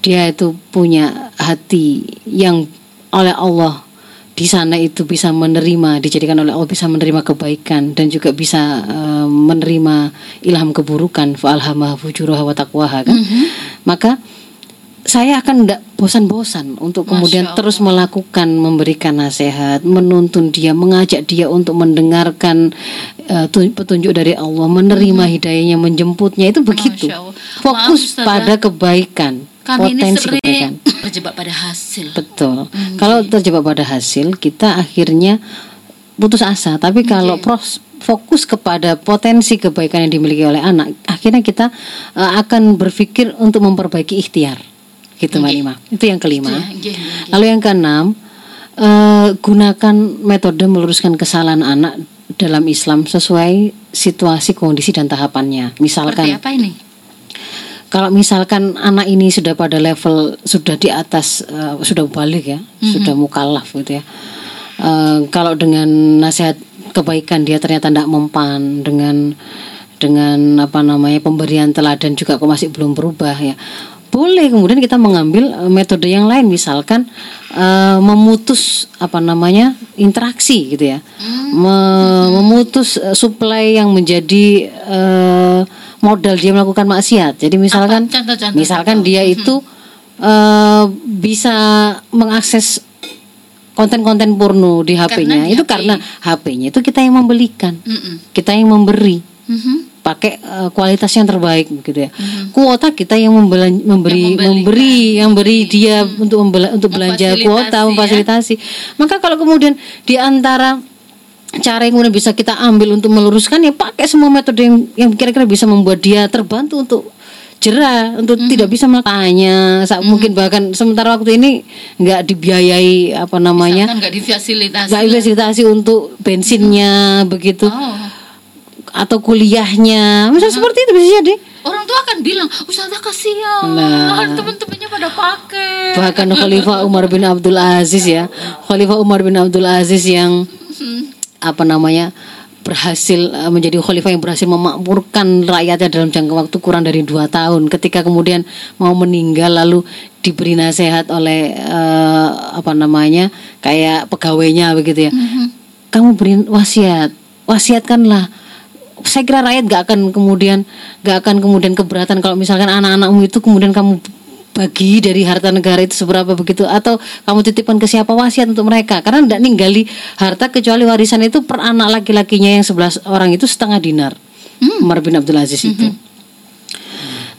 dia itu punya hati yang oleh Allah di sana itu bisa menerima, dijadikan oleh Allah bisa menerima kebaikan dan juga bisa eh, menerima ilham keburukan, fa'alhamaha fujuraha wa taqwaha kan. Maka saya akan tidak bosan-bosan untuk kemudian terus melakukan memberikan nasihat, menuntun dia, mengajak dia untuk mendengarkan tu- petunjuk dari Allah, menerima hidayahnya, menjemputnya itu begitu. Fokus pada kebaikan, Kami ini potensi sering kebaikan. terjebak pada hasil. Betul. Kalau terjebak pada hasil, kita akhirnya putus asa. Tapi kalau pros- fokus kepada potensi kebaikan yang dimiliki oleh anak, akhirnya kita eh, akan berpikir untuk memperbaiki ikhtiar. Gitu, Mbak Nima. Itu yang kelima. Iya, iya. Lalu yang keenam, eh, gunakan metode meluruskan kesalahan anak dalam Islam sesuai situasi, kondisi dan tahapannya. Seperti Misalkan apa ini? Kalau misalkan anak ini sudah pada level sudah di atas eh, sudah balik ya, sudah mukallaf gitu ya. Eh, kalau dengan nasihat kebaikan dia ternyata tidak mempan dengan dengan apa namanya pemberian teladan juga kok masih belum berubah ya. boleh kemudian kita mengambil eh, metode yang lain misalkan eh, memutus apa namanya interaksi gitu ya Me- memutus eh, supply yang menjadi eh, modal dia melakukan maksiat jadi misalkan Apa? Contoh-contoh, misalkan contoh. dia itu eh, bisa mengakses konten-konten porno di HP-nya itu HP. karena HP-nya itu kita yang membelikan Mm-mm. kita yang memberi Mhm. pakai eh, kualitas yang terbaik gitu ya. Kuota kita yang membelan- memberi Yang memberi yang beri dia untuk membela- untuk belanja Memfasilitasi kuota, ya. memfasilitasi. Maka kalau kemudian di antara cara yang kemudian bisa kita ambil untuk meluruskan ya pakai semua metode yang yang kira-kira bisa membuat dia terbantu untuk jerah untuk Mhm. tidak bisa melakukannya saat mungkin bahkan sementara waktu ini nggak dibiayai apa namanya nggak difasilitasi. nggak difasilitasi untuk bensinnya begitu. Oh. atau kuliahnya. Misal seperti itu bisa jadi. Orang tua akan bilang, Ustazah kasihan, Nah. teman-temannya pada pakai. bahkan Khalifah Umar bin Abdul Aziz ya. Khalifah Umar bin Abdul Aziz yang apa namanya berhasil eh, menjadi khalifah yang berhasil memakmurkan rakyatnya dalam jangka waktu kurang dari dua tahun. Ketika kemudian mau meninggal lalu diberi nasihat oleh eh, apa namanya kayak pegawainya begitu ya. Kamu beri wasiat. Wasiatkanlah. Saya kira rakyat gak akan kemudian gak akan kemudian keberatan kalau misalkan anak-anakmu itu kemudian kamu bagi dari harta negara itu seberapa begitu? Atau kamu titipkan ke siapa wasiat untuk mereka? Karena tidak ninggali harta kecuali warisan itu per anak laki-lakinya yang 11 orang itu setengah dinar. Umar bin Abdul Aziz itu.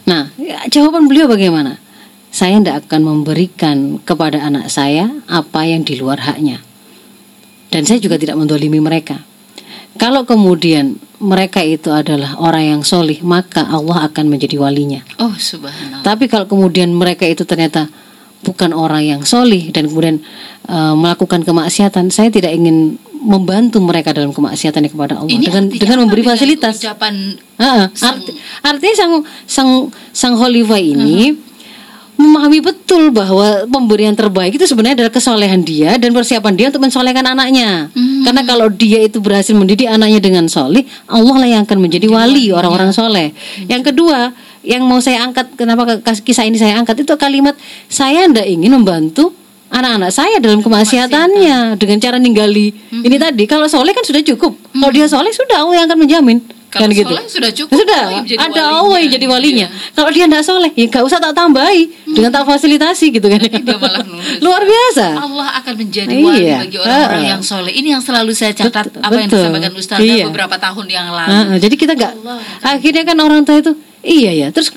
Nah ya, jawaban beliau bagaimana? Saya tidak akan memberikan kepada anak saya apa yang di luar haknya. Dan saya juga tidak mendolimi mereka. Kalau kemudian mereka itu adalah orang yang solih, maka Allah akan menjadi walinya. Oh, subhanallah. Tapi kalau kemudian mereka itu ternyata bukan orang yang solih dan kemudian eh, melakukan kemaksiatan, saya tidak ingin membantu mereka dalam kemaksiatan kepada Allah dengan artinya dengan apa memberi dengan fasilitas. Ucapan ah. Arti- artinya sang sang sang ini memahami betul bahwa pemberian terbaik itu sebenarnya adalah kesolehan dia dan persiapan dia untuk mensolehkan anaknya. Karena kalau dia itu berhasil mendidik anaknya dengan solih, Allah lah yang akan menjadi wali orang-orang soleh. Yang kedua, yang mau saya angkat, kenapa ke- kisah ini saya angkat itu kalimat saya ndak ingin membantu anak-anak saya dalam kemaksiatannya dengan cara ninggali ini tadi. Kalau soleh kan sudah cukup. Kalau dia soleh sudah Allah yang akan menjamin. Kalau kan gitu. sudah cukup, Sudah, jadi ada yang jadi walinya. ya. Kalau dia tidak soleh, ya gak usah tak tambahi dengan tak fasilitasi gitu kan. dia malah nulis. Luar biasa. Allah akan menjadi wali Iya. bagi orang-orang Ah. yang soleh. Ini yang selalu saya catat Bet- apa yang betul. disampaikan Ustazah Iya. beberapa tahun yang lalu. Ah, ah, jadi kita nggak akhirnya kan orang tua itu iya ya terus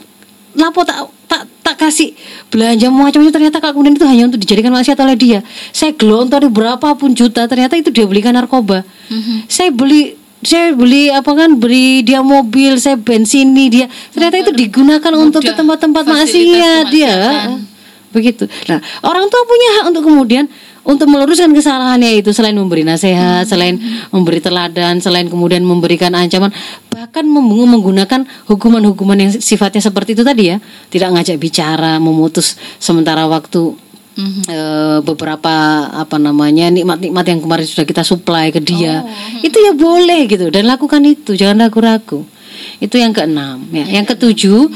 lapo tak tak tak kasih belanja macamnya ternyata kalau kemudian itu hanya untuk dijadikan maksiat oleh dia saya gelontori berapapun juta ternyata itu dia belikan narkoba Mhm. saya beli saya beli apa kan beri dia mobil saya bensini dia ternyata itu digunakan untuk ke Mudah. tempat-tempat maksiat dia kemaksiatan. begitu nah orang tua punya hak untuk kemudian untuk meluruskan kesalahannya itu selain memberi nasihat selain memberi teladan selain kemudian memberikan ancaman bahkan menggunakan hukuman-hukuman yang sifatnya seperti itu tadi ya tidak ngajak bicara memutus sementara waktu Mhm. eh, beberapa apa namanya nikmat-nikmat yang kemarin sudah kita supply ke dia. Oh. itu ya boleh gitu dan lakukan itu jangan ragu-ragu. Itu yang keenam ya. Yang ketujuh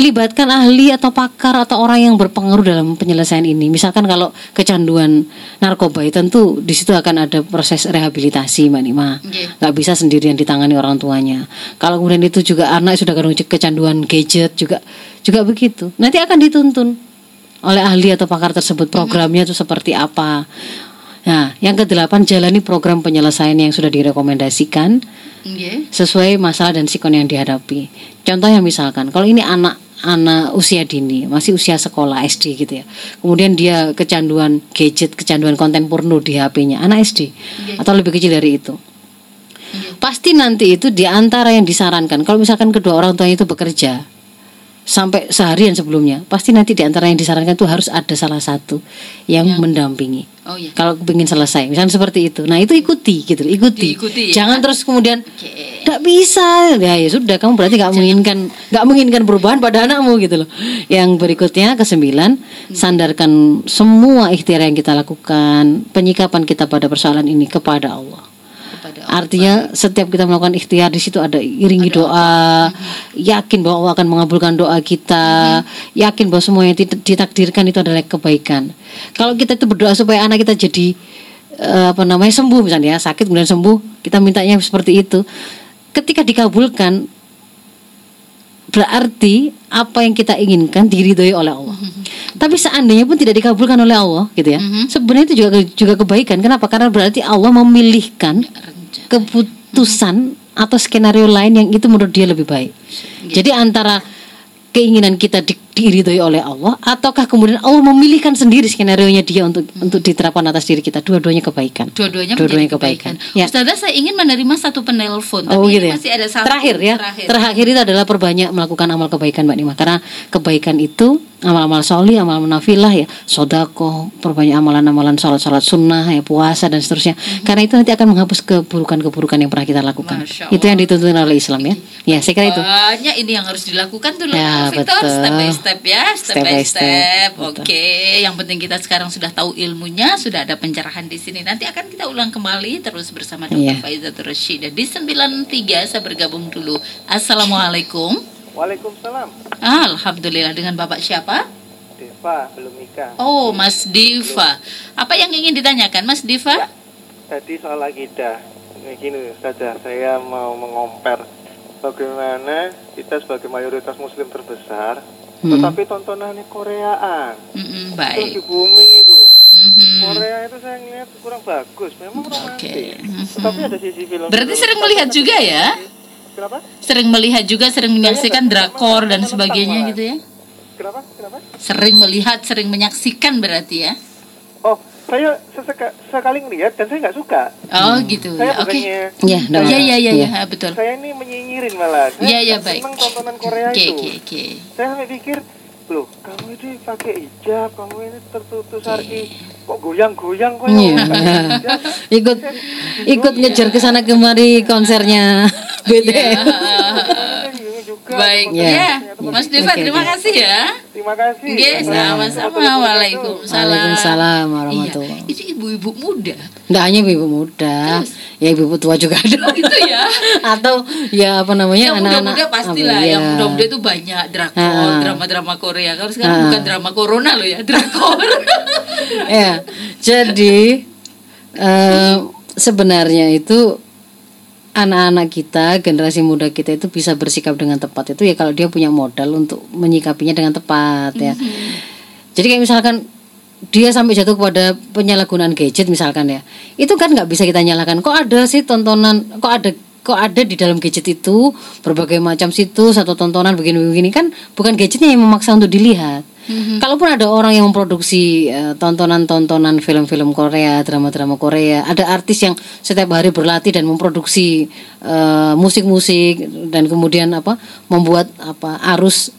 libatkan ahli atau pakar atau orang yang berpengaruh dalam penyelesaian ini. Misalkan kalau kecanduan narkoba itu tentu di situ akan ada proses rehabilitasi mbak Nima. Iya. nggak bisa sendirian ditangani orang tuanya. Kalau kemudian itu juga anak sudah kecanduan gadget juga juga begitu. Nanti akan dituntun oleh ahli atau pakar tersebut programnya itu seperti apa. Nah, yang kedelapan jalani program penyelesaian yang sudah direkomendasikan sesuai masalah dan sikon yang dihadapi. Contohnya misalkan kalau ini anak anak usia dini, masih usia sekolah SD gitu ya. Kemudian dia kecanduan gadget, kecanduan konten porno di HP-nya, anak SD atau lebih kecil dari itu. Pasti nanti itu di antara yang disarankan kalau misalkan kedua orang tuanya itu bekerja sampai seharian sebelumnya, pasti nanti di antara yang disarankan itu harus ada salah satu yang mendampingi. Oh iya. Kalau ingin selesai, misalnya seperti itu. Nah itu ikuti gitu, ikuti. Diikuti, ya. Jangan terus kemudian Oke. nggak bisa. Ya ya sudah, kamu berarti nggak menginginkan nggak menginginkan perubahan pada anakmu gitu loh. Yang berikutnya kesembilan, sandarkan semua ikhtiar yang kita lakukan, penyikapan kita pada persoalan ini kepada Allah. Kepada Allah. Artinya setiap kita melakukan ikhtiar di situ ada iringi doa, yakin bahwa Allah akan mengabulkan doa kita, yakin bahwa semua yang dit- ditakdirkan itu adalah kebaikan. Kalau kita itu berdoa supaya anak kita jadi eh, apa namanya sembuh misalnya ya, sakit kemudian sembuh, kita mintanya seperti itu. Ketika dikabulkan berarti apa yang kita inginkan diridhoi oleh Allah. Tapi seandainya pun tidak dikabulkan oleh Allah, gitu ya. Sebenarnya itu juga juga kebaikan. Kenapa? Karena berarti Allah memilihkan. Keputusan atau skenario lain yang itu menurut dia lebih baik. Jadi antara keinginan kita di, diridhoi oleh Allah ataukah kemudian Allah memilihkan sendiri skenario nya dia untuk untuk diterapkan atas diri kita dua-duanya kebaikan Dua-duanya menjadi kebaikan, kebaikan. ya Ustazah saya ingin menerima satu penelpon Oh tapi gitu ya. masih ada satu terakhir ya. Terakhir. Terakhir. itu adalah perbanyak melakukan amal kebaikan Mbak Nima. Karena kebaikan itu amal-amal soli, amal nafilah ya, sodako, perbanyak amalan-amalan sholat-sholat sunnah ya, puasa dan seterusnya. Karena itu nanti akan menghapus keburukan-keburukan yang pernah kita lakukan. Itu yang dituntut oleh Islam ya. Ya, saya kira itu. Banyak ini yang harus dilakukan dulu Ya, Victor, betul. step by step ya, step, Step by step. step. Oke, yang penting kita sekarang sudah tahu ilmunya, sudah ada pencerahan di sini. Nanti akan kita ulang kembali terus bersama Dr. Iya. Faizatul Rasyidah di 93 saya bergabung dulu. Assalamualaikum. Waalaikumsalam. Alhamdulillah dengan Bapak siapa? Deva belum nikah. Oh, Mas Diva. Apa yang ingin ditanyakan Mas Diva? Tadi soal akidah. Ini gini saja, saya mau mengompar bagaimana kita sebagai mayoritas muslim terbesar, Hmm. tetapi tontonannya Koreaan. Itu baik. lagi booming itu. Mhm. Korea itu saya ngeliat kurang bagus, memang romantis. Oke. Mhm. Tetapi ada sisi film. Berarti sering melihat juga ya? Kenapa? Sering melihat juga, sering menyaksikan drakor dan sebagainya gitu ya? Kenapa? Kenapa? Sering melihat, sering menyaksikan berarti ya? Oh, saya seseka- sekali ngeliat dan saya nggak suka. Oh gitu Saya ya, oke. bukannya Ya, Iya iya iya Iya. ya, betul. saya ini menyinyirin malah. Saya Iya iya nggak baik. seneng tontonan Korea Oke itu. oke oke. saya sampai pikir loh kamu ini pakai hijab kamu ini tertutup syari kok goyang-goyang kok Iya. ya hijab ikut ikut ngejar ke sana kemari konsernya BTS. Baik Ya. ya, Mas Diva Oke, terima kasih ya. terima kasih Oke, sama-sama. Waalaikumsalam. Waalaikumsalam Iya, warahmatullahi. itu ibu-ibu muda. Nggak hanya ibu muda, ya ibu tua juga ada. Oh gitu ya. Atau ya apa namanya yang anak-anak muda-muda pastilah, apa, yang ya. muda-muda itu banyak drakor, Ah. drama-drama Korea. Kalau sekarang Ah. bukan drama corona loh ya, drakor. ya jadi eh, sebenarnya itu anak-anak kita generasi muda kita itu bisa bersikap dengan tepat. Itu ya kalau dia punya modal untuk menyikapinya dengan tepat ya. Jadi kayak misalkan dia sampai jatuh kepada penyalahgunaan gadget misalkan ya. Itu kan nggak bisa kita nyalakan kok ada sih tontonan kok ada kok ada di dalam gadget itu berbagai macam situs atau tontonan begini-begini. Kan bukan gadgetnya yang memaksa untuk dilihat Kalaupun ada orang yang memproduksi eh, tontonan-tontonan film-film Korea, drama-drama Korea, ada artis yang setiap hari berlatih dan memproduksi eh, musik-musik dan kemudian apa membuat apa arus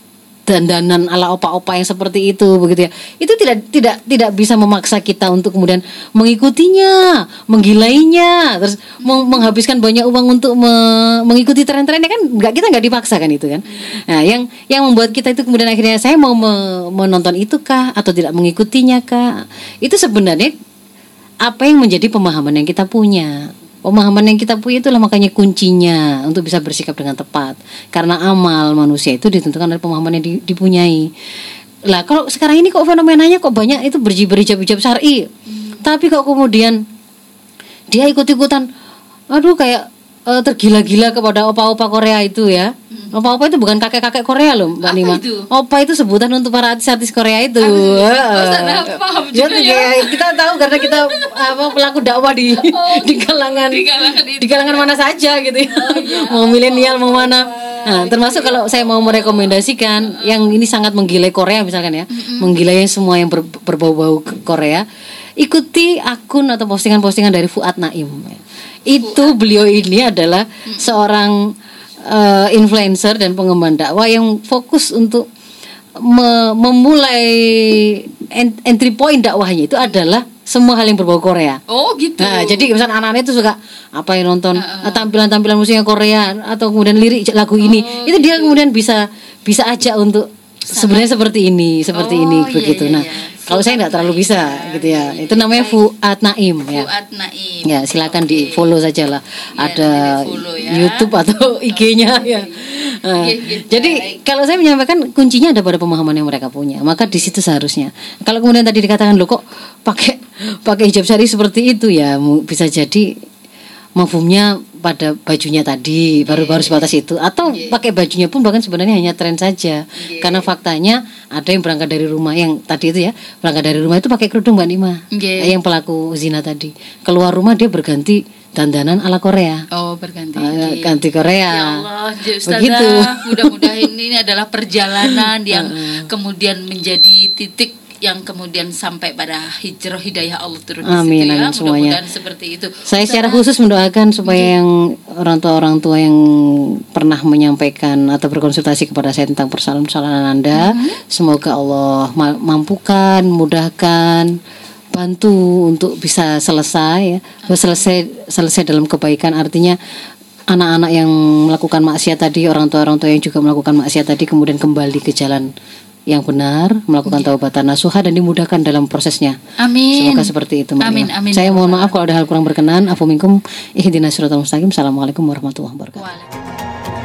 dandanan ala opa-opa yang seperti itu begitu ya. Itu tidak tidak tidak bisa memaksa kita untuk kemudian mengikutinya, menggilainya, terus meng- menghabiskan banyak uang untuk me- mengikuti tren-trennya kan nggak kita nggak dipaksa kan itu kan. Nah, yang yang membuat kita itu kemudian akhirnya saya mau me- menonton itu kah atau tidak mengikutinya kah? Itu sebenarnya apa yang menjadi pemahaman yang kita punya. Pemahaman yang kita punya itulah makanya kuncinya untuk bisa bersikap dengan tepat. Karena amal manusia itu ditentukan oleh pemahaman yang di- dipunyai. Lah kalau sekarang ini kok fenomenanya kok banyak itu berji- berhijab-hijab syar'i. Tapi kok kemudian dia ikut-ikutan aduh kayak eh, tergila-gila kepada opa-opa Korea itu ya. Opa-opa itu bukan kakek-kakek Korea loh, Mbak Nima. itu? Opa itu sebutan untuk para artis-artis Korea itu. Oh, sana paham Ya, juga ya. kita tahu karena kita apa pelaku dakwah di di kalangan di kalangan di kalangan mana saja gitu ya. mau milenial mau mana. Nah, termasuk kalau saya mau merekomendasikan yang ini sangat menggilai Korea misalkan ya. Menggilai semua yang ber- berbau-bau Korea. Ikuti akun atau postingan-postingan dari Fuad Naim. Itu beliau ini adalah seorang eh, influencer dan pengemban dakwah yang fokus untuk me- memulai en- entry point dakwahnya itu adalah semua hal yang berbau Korea. Oh gitu. Nah, jadi misalnya anak-anak itu suka apa yang nonton eh, tampilan-tampilan musiknya Korea atau kemudian lirik lagu ini, Oh, itu dia gitu. kemudian bisa bisa ajak untuk sebenarnya seperti ini, seperti Oh, ini iya, begitu. iya, nah, iya. kalau saya nggak terlalu bisa gitu ya. Itu namanya Fuad Naim ya. Fuad Naim. Ya, silakan Oke. di follow saja lah. Ya, Ada di-follow ya. YouTube atau IG-nya ya. Nah, Iya, iya, jadi baik. kalau saya menyampaikan kuncinya ada pada pemahaman yang mereka punya. Maka di situ seharusnya. Kalau kemudian tadi dikatakan lo kok pakai pakai hijab syari seperti itu ya, bisa jadi mafhumnya pada bajunya tadi baru baru sebatas itu. Atau pakai bajunya pun bahkan sebenarnya hanya tren saja. Karena faktanya ada yang berangkat dari rumah yang tadi itu ya berangkat dari rumah itu pakai kerudung mbak Nima. Nggih. yang pelaku zina tadi. Keluar rumah dia berganti dandanan ala Korea. Oh berganti. Eh, ganti Korea. Ya Allah, Ustazah, begitu. Mudah-mudahan ini adalah perjalanan yang kemudian menjadi titik yang kemudian sampai pada hijrah hidayah Allah turun di Amin, situ ya. Mudah-mudahan seperti itu. Saya secara khusus mendoakan supaya yang orang tua orang tua yang pernah menyampaikan atau berkonsultasi kepada saya tentang persoalan-persoalan Anda, semoga Allah ma- mampukan, mudahkan, bantu untuk bisa selesai ya. selesai selesai dalam kebaikan artinya anak-anak yang melakukan maksiat tadi, orang tua orang tua yang juga melakukan maksiat tadi kemudian kembali ke jalan yang benar, melakukan taubatan nasuha dan dimudahkan dalam prosesnya. Amin. Semoga seperti itu. Mbak Amin, amin. Saya mohon maaf kalau ada hal kurang berkenan. Afu minkum ihdinas siratal mustaqim. Assalamualaikum warahmatullahi wabarakatuh. Waalaikumsalam.